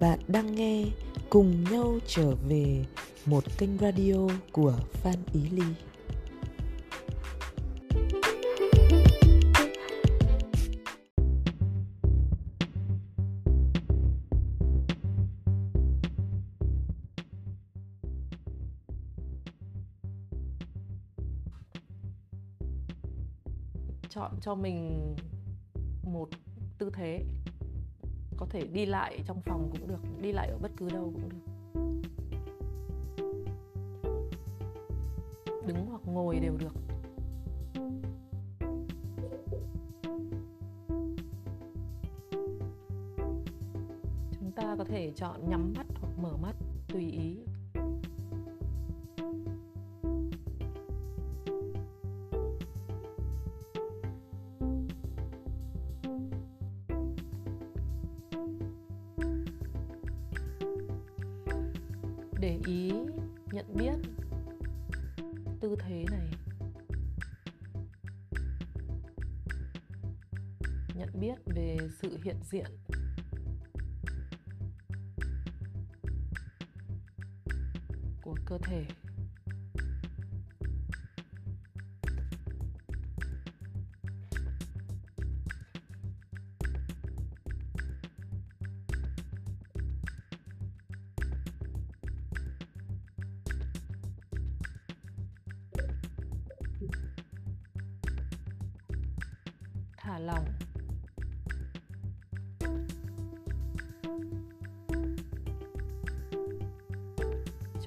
Bạn đang nghe Cùng nhau trở về, một kênh radio của Phan Ý Ly. chọn cho mình một tư thế có thể đi lại trong phòng cũng được, đi lại ở bất cứ đâu cũng được. Đứng hoặc ngồi đều được. Chúng ta có thể chọn nhắm mắt hoặc mở mắt, tùy ý. Để ý, nhận biết tư thế này. Nhận biết về sự hiện diện. Của cơ thể.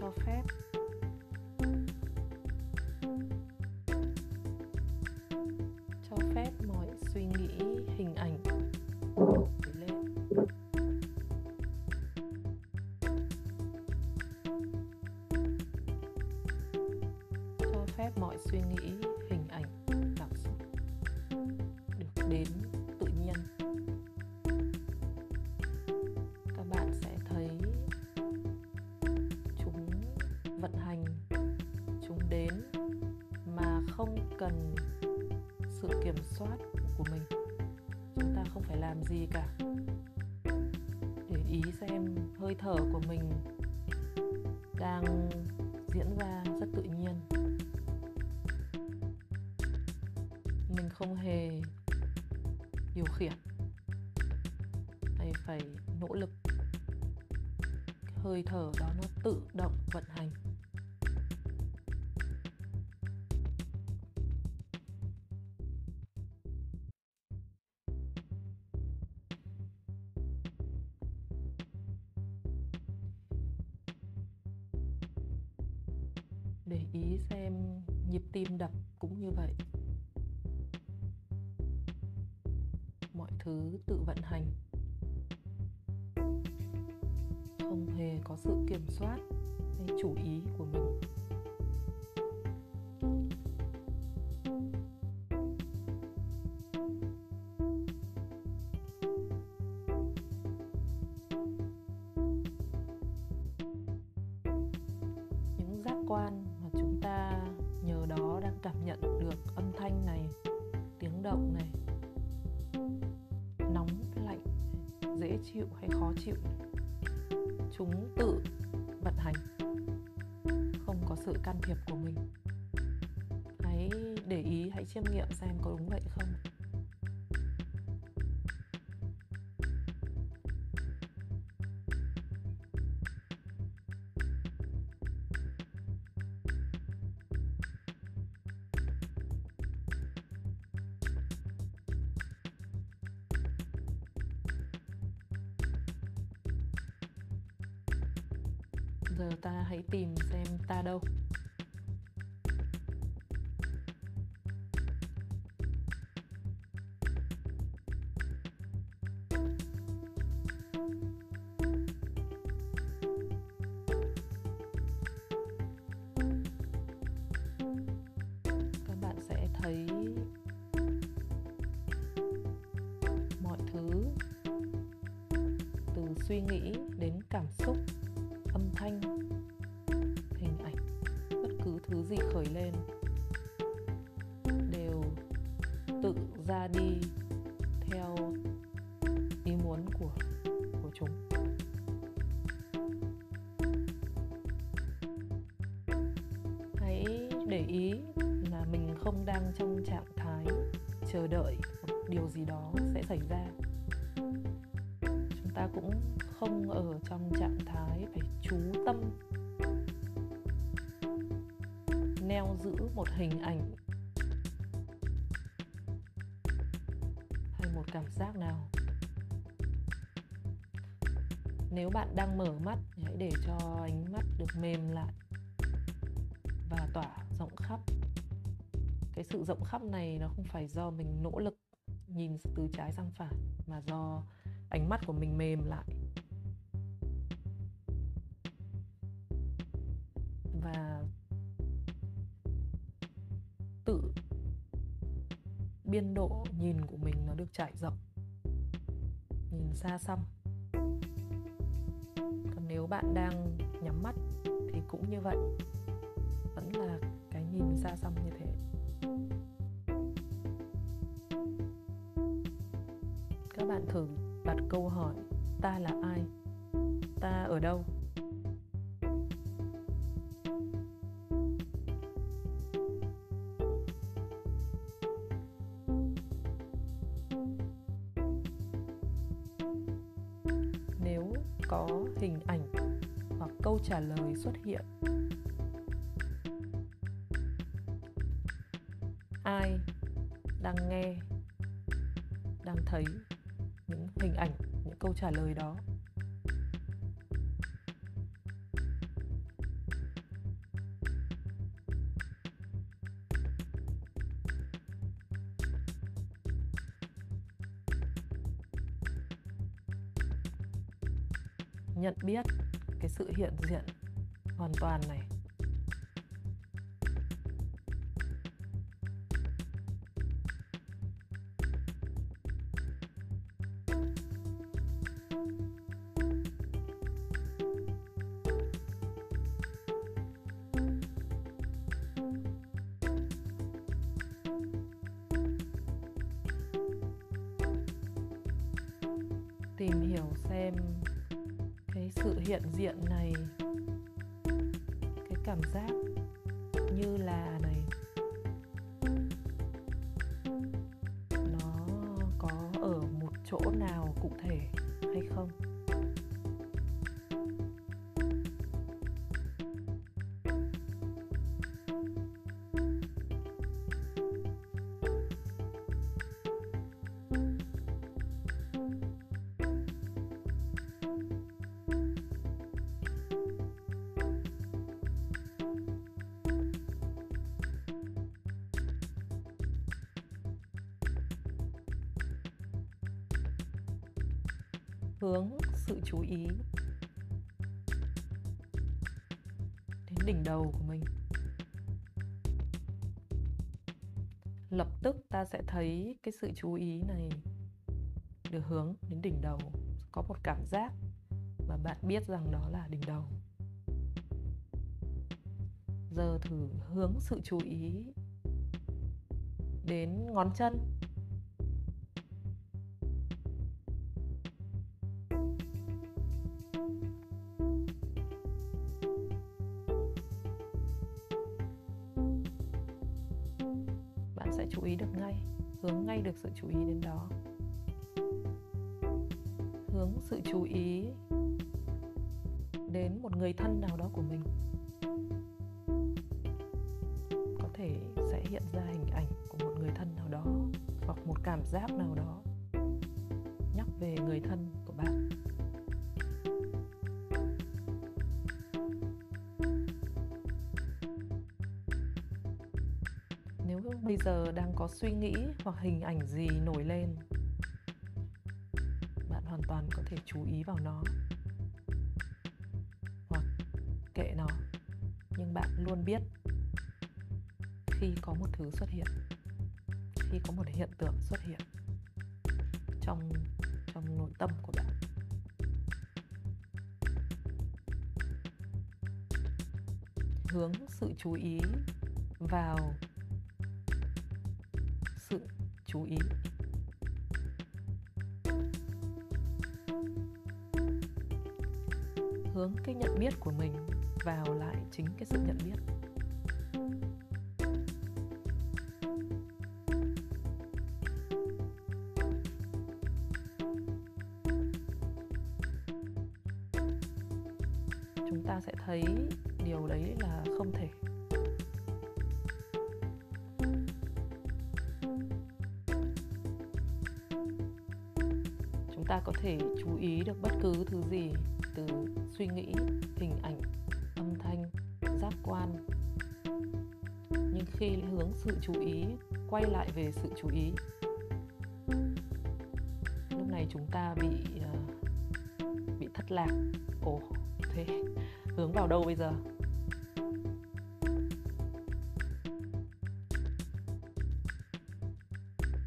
Cho soát của mình. Chúng ta không phải làm gì cả. Để ý xem hơi thở của mình đang diễn ra rất tự nhiên. Mình không hề điều khiển. Hay phải nỗ lực. Hơi thở đó nó tự động vận hành. Quan mà chúng ta nhờ đó đang cảm nhận được âm thanh này, tiếng động này. Nóng, lạnh, dễ chịu hay khó chịu? Chúng tự vận hành. Không có sự can thiệp của mình. Hãy để ý, hãy chiêm nghiệm xem có đúng vậy không. Các bạn sẽ thấy mọi thứ từ suy nghĩ đến cảm xúc, âm thanh, hình ảnh, bất cứ thứ gì khởi lên đều tự ra đi ta cũng không ở trong trạng thái phải chú tâm neo giữ một hình ảnh hay một cảm giác nào. Nếu bạn đang mở mắt, hãy để cho ánh mắt được mềm lại và tỏa rộng khắp. Cái sự rộng khắp này nó không phải do mình nỗ lực nhìn từ trái sang phải mà do ánh mắt của mình mềm lại. Và tự biên độ nhìn của mình nó được trải rộng. Nhìn xa xăm. Còn nếu bạn đang nhắm mắt thì cũng như vậy. Vẫn là cái nhìn xa xăm như thế. Các bạn thử đặt câu hỏi, ta là ai? Ta ở đâu? Nếu có hình ảnh hoặc câu trả lời xuất hiện trả lời đó. Nhận biết cái sự hiện diện hoàn toàn này. Hướng sự chú ý đến đỉnh đầu của mình. Lập tức ta sẽ thấy cái sự chú ý này được hướng đến đỉnh đầu. Có một cảm giác mà bạn biết rằng đó là đỉnh đầu. Giờ thử hướng sự chú ý đến ngón chân. Bạn sẽ chú ý được ngay, hướng ngay được sự chú ý đến đó. Hướng sự chú ý đến một người thân nào đó của mình. Có thể sẽ hiện ra hình ảnh của một người thân nào đó, hoặc một cảm giác nào đó nhắc về người thân. Giờ đang có suy nghĩ hoặc hình ảnh gì nổi lên? Bạn hoàn toàn có thể chú ý vào nó. Hoặc kệ nó, nhưng bạn luôn biết khi có một thứ xuất hiện, khi có một hiện tượng xuất hiện trong trong nội tâm của bạn. Hướng sự chú ý vào chú ý. Hướng cái nhận biết của mình vào lại chính cái sự nhận biết. Suy nghĩ, hình ảnh, âm thanh, giác quan. Nhưng khi hướng sự chú ý, quay lại về sự chú ý, lúc này chúng ta bị ờ, bị thất lạc. Ồ, thế hướng vào đâu bây giờ?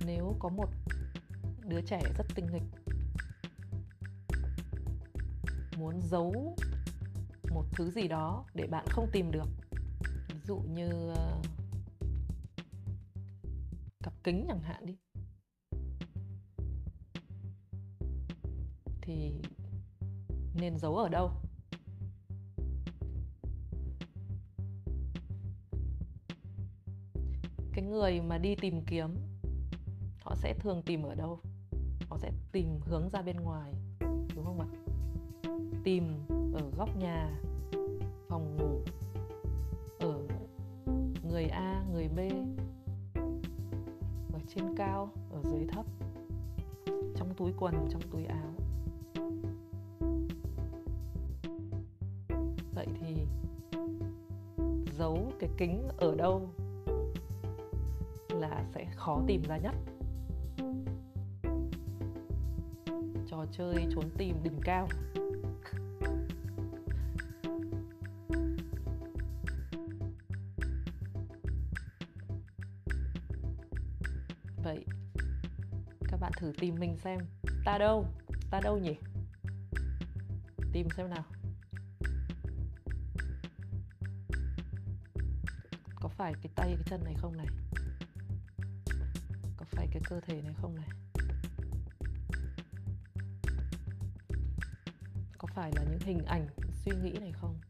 Nếu có một đứa trẻ rất tinh nghịch giấu một thứ gì đó để bạn không tìm được. Ví dụ như ờ, cặp kính chẳng hạn đi. Thì nên giấu ở đâu? Cái người mà đi tìm kiếm, họ sẽ thường tìm ở đâu? Họ sẽ tìm hướng ra bên ngoài, đúng không ạ? Tìm ở góc nhà, phòng ngủ, ở người a, người b, ở trên cao, ở dưới thấp, trong túi quần, trong túi áo. Vậy thì giấu cái kính ở đâu là sẽ khó tìm ra nhất. Trò chơi trốn tìm đỉnh cao. Tìm mình xem. Ta đâu? Ta đâu nhỉ? Tìm xem nào. Có phải cái tay, cái chân này không này? Có phải cái cơ thể này không này? Có phải là những hình ảnh, suy nghĩ này không?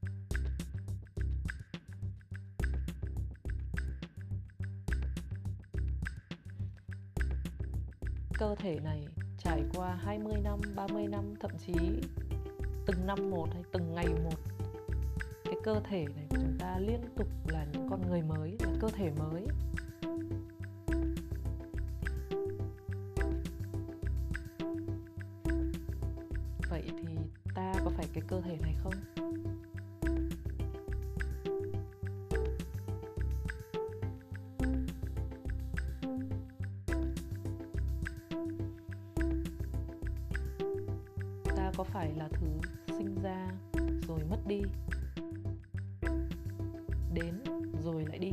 Cơ thể này trải qua 20 năm, 30 năm, thậm chí từng năm một hay từng ngày một cái cơ thể này của chúng ta liên tục là những con người mới, là cơ thể mới. Có phải là thứ sinh ra rồi mất đi? Đến rồi lại đi.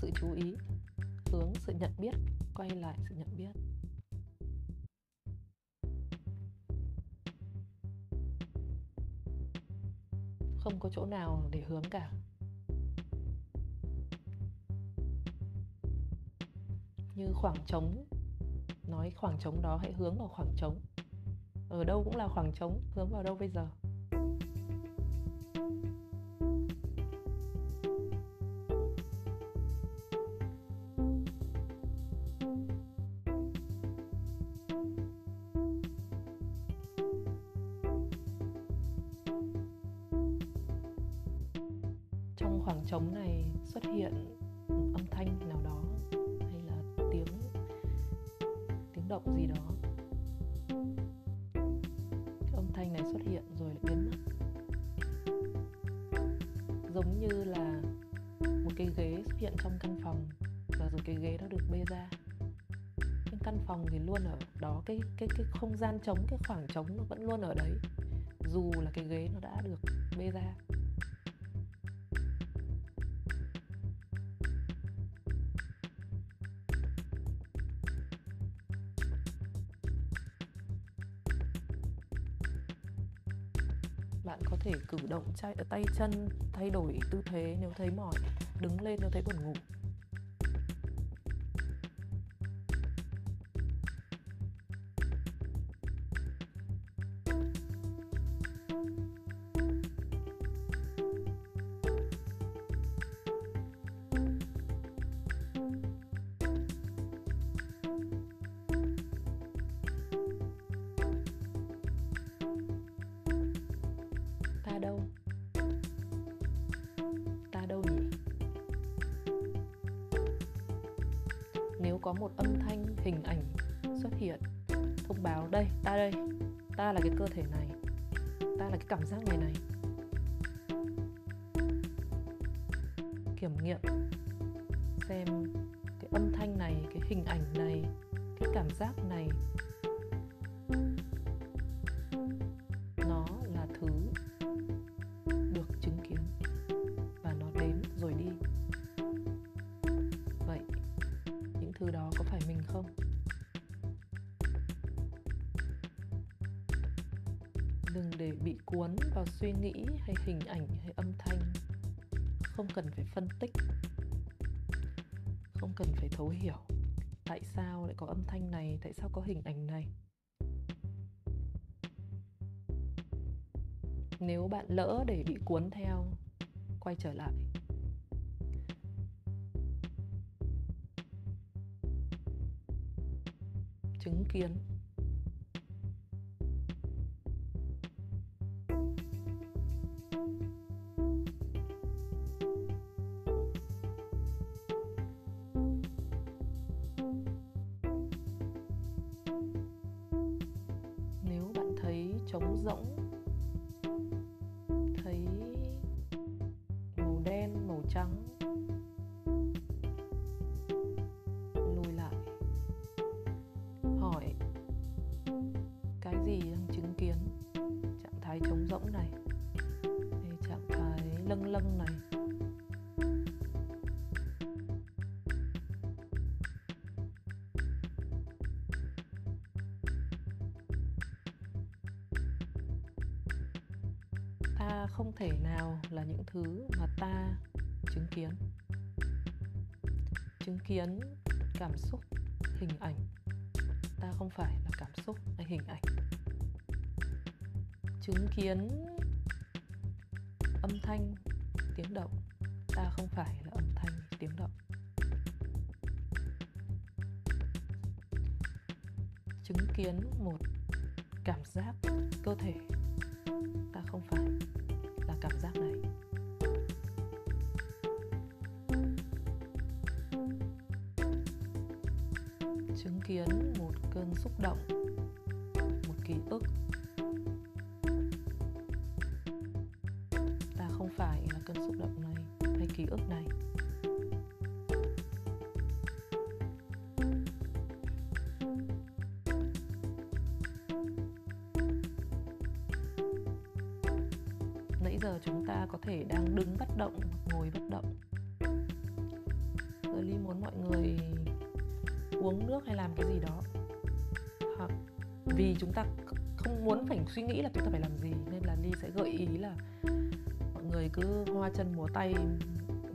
Sự chú ý, hướng sự nhận biết, quay lại sự nhận biết. Không có chỗ nào để hướng cả. Như khoảng trống, nói khoảng trống đó hãy hướng vào khoảng trống. Ở đâu cũng là khoảng trống, hướng vào đâu bây giờ? Cái cái không gian trống, cái khoảng trống nó vẫn luôn ở đấy. Dù là cái ghế nó đã được bê ra. Bạn có thể cử động ờ, tay chân, thay đổi tư thế nếu thấy mỏi, đứng lên nếu thấy buồn ngủ. Nếu có một âm thanh, hình ảnh xuất hiện, thông báo đây, ta đây, ta là cái cơ thể này, ta là cái cảm giác này này. Kiểm nghiệm, xem cái âm thanh này, cái hình ảnh này, cái cảm giác này cần phải phân tích, không cần phải thấu hiểu tại sao lại có âm thanh này, tại sao có hình ảnh này. Nếu bạn lỡ để bị cuốn theo, quay trở lại. Chứng kiến. Ta không thể nào là những thứ mà ta chứng kiến. Chứng kiến cảm xúc, hình ảnh. Ta không phải là cảm xúc hay hình ảnh. Chứng kiến âm thanh, tiếng động. Ta không phải là âm thanh, tiếng động. Chứng kiến một cảm giác cơ thể ta không phải là cảm giác này. Chứng kiến một cơn xúc động, một ký ức. Ta không phải là cơn xúc động này, hay ký ức này. Ta có thể đang đứng bất động, ngồi bất động. Rồi ly muốn mọi người uống nước hay làm cái gì đó. Hoặc vì chúng ta không muốn phải suy nghĩ là chúng ta phải làm gì, nên là ly sẽ gợi ý là mọi người cứ hoa chân múa tay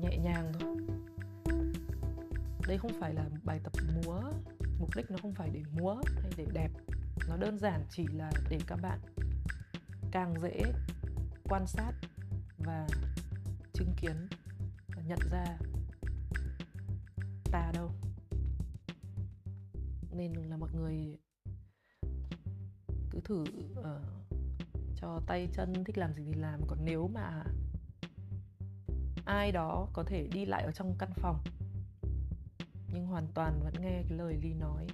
nhẹ nhàng thôi. Đây không phải là bài tập múa, mục đích nó không phải để múa hay để đẹp. Nó đơn giản chỉ là để các bạn càng dễ quan sát kiến và nhận ra ta đâu. Nên là mọi người cứ thử uh, cho tay chân thích làm gì thì làm. Còn nếu mà ai đó có thể đi lại ở trong căn phòng nhưng hoàn toàn vẫn nghe cái lời ly nói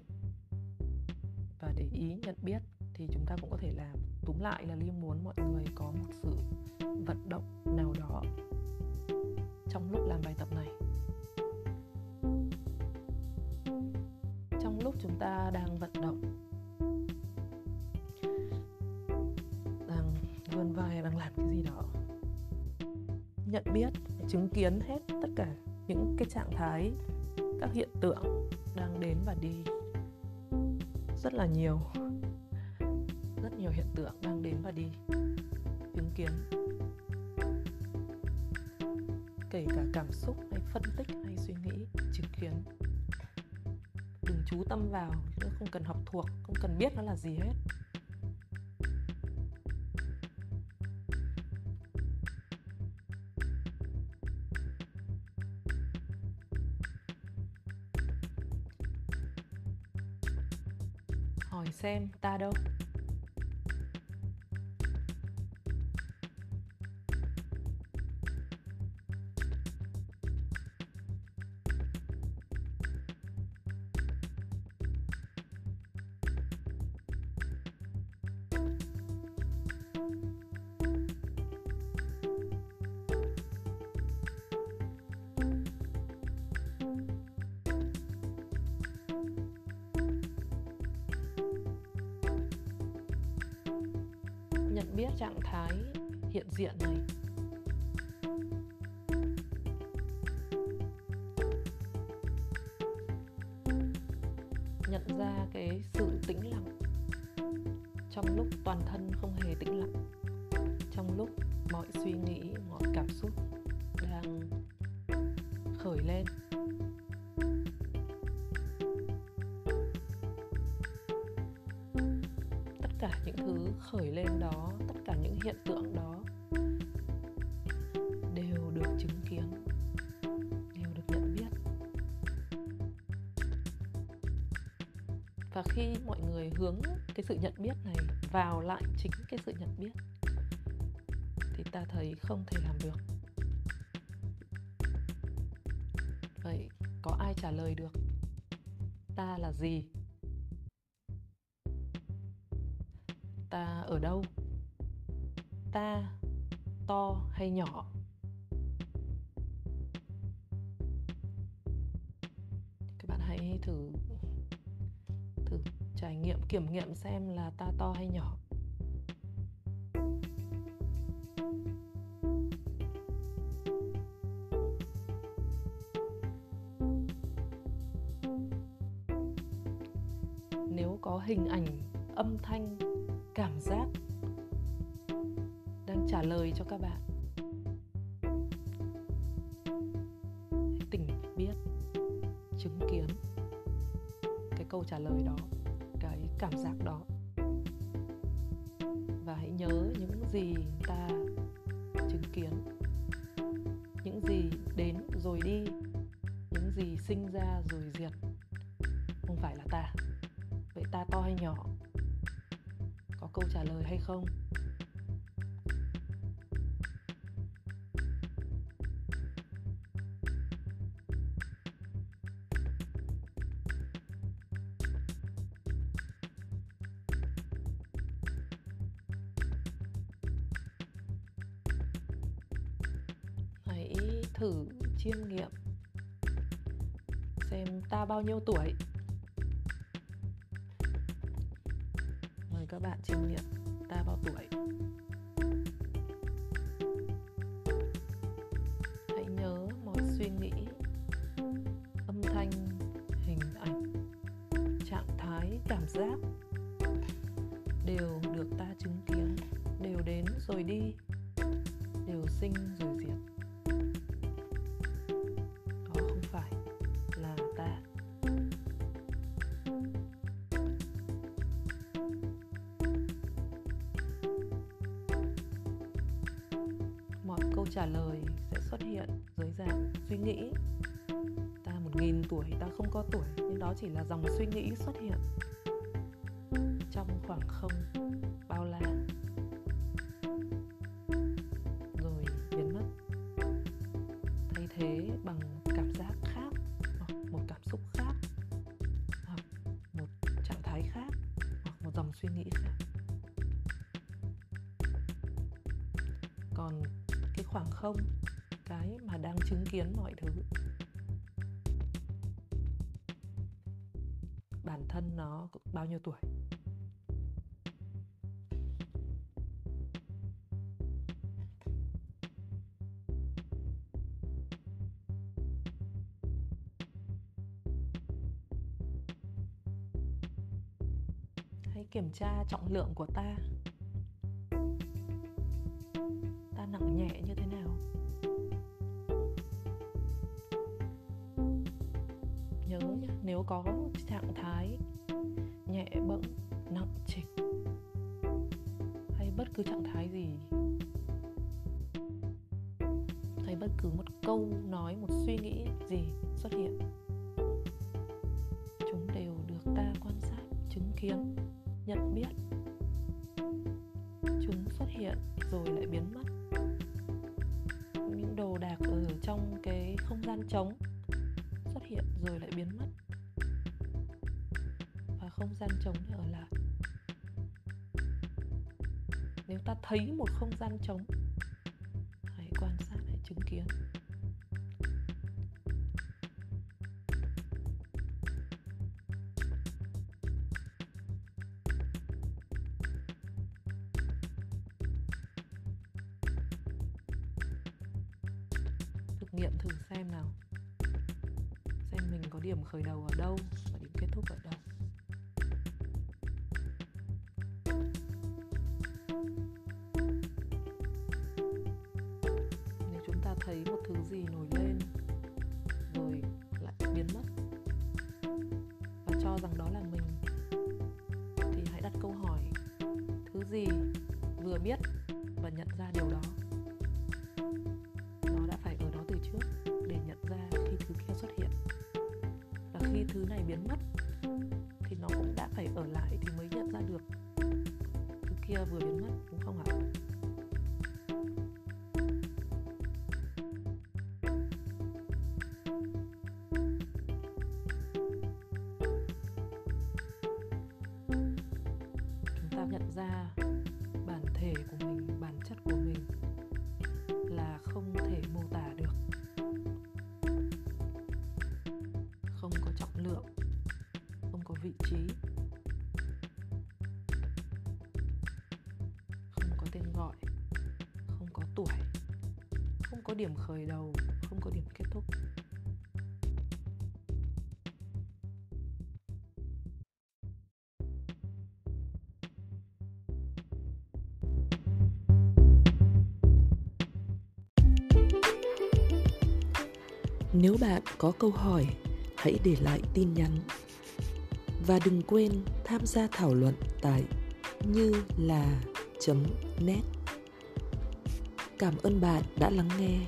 và để ý nhận biết thì chúng ta cũng có thể làm. Túm lại là ly muốn mọi người có một sự vận động nào đó trong lúc làm bài tập này. Trong lúc chúng ta đang vận động, đang vươn vai, đang làm cái gì đó, nhận biết, chứng kiến hết tất cả những cái trạng thái, các hiện tượng đang đến và đi. Rất là nhiều, rất nhiều hiện tượng đang đến và đi. Chứng kiến kể cả cảm xúc hay phân tích hay suy nghĩ, chứng kiến. Đừng chú tâm vào không cần học thuộc, không cần biết nó là gì hết. Hỏi xem ta đâu? Biết trạng thái hiện diện này. Khi mọi người hướng cái sự nhận biết này vào lại chính cái sự nhận biết, thì ta thấy không thể làm được. Vậy có ai trả lời được? Ta là gì? Ta ở đâu? Ta to hay nhỏ? Các bạn hãy thử trải nghiệm, kiểm nghiệm xem là ta to hay nhỏ. Nếu có hình ảnh, âm thanh, cảm giác đang trả lời cho các bạn tỉnh biết, chứng kiến cái câu trả lời đó cảm giác đó. Và hãy nhớ những gì ta chứng kiến, những gì đến rồi đi, những gì sinh ra rồi diệt. Không phải là ta. Vậy ta to hay nhỏ? Có câu trả lời hay không? Hãy nhớ mọi suy nghĩ, âm thanh, hình ảnh, trạng thái, cảm giác đều được ta chứng kiến, đều đến rồi đi, đều sinh trả lời sẽ xuất hiện dưới dạng suy nghĩ. Ta một nghìn tuổi, ta không có tuổi, nhưng đó chỉ là dòng suy nghĩ xuất hiện trong khoảng không bao la. Rồi biến mất. Thay thế bằng cảm giác khác, hoặc một cảm xúc khác, hoặc một trạng thái khác, hoặc một dòng suy nghĩ khác. Còn không? Cái mà đang chứng kiến mọi thứ. Bản thân nó bao nhiêu tuổi? Hãy kiểm tra trọng lượng của ta. Trạng gì bất cứ một câu nói, một suy nghĩ gì xuất hiện. Chúng đều được ta quan sát, chứng kiến, nhận biết. Chúng xuất hiện rồi lại biến mất. Những đồ đạc ở trong cái không gian trống xuất hiện rồi lại biến mất. Và không gian trống thì ở lại. Ta thấy một không gian trống. Hãy quan sát, hãy chứng kiến. Thực nghiệm thử xem nào. Xem mình có điểm khởi đầu ở đâu và điểm kết thúc ở đâu. Ta nhận ra bản thể của mình, bản chất của mình là không thể mô tả được. Không có trọng lượng, không có vị trí, không có tên gọi, không có tuổi, không có điểm khởi đầu. Nếu bạn có câu hỏi, hãy để lại tin nhắn. Và đừng quên tham gia thảo luận tại như là net Cảm ơn bạn đã lắng nghe.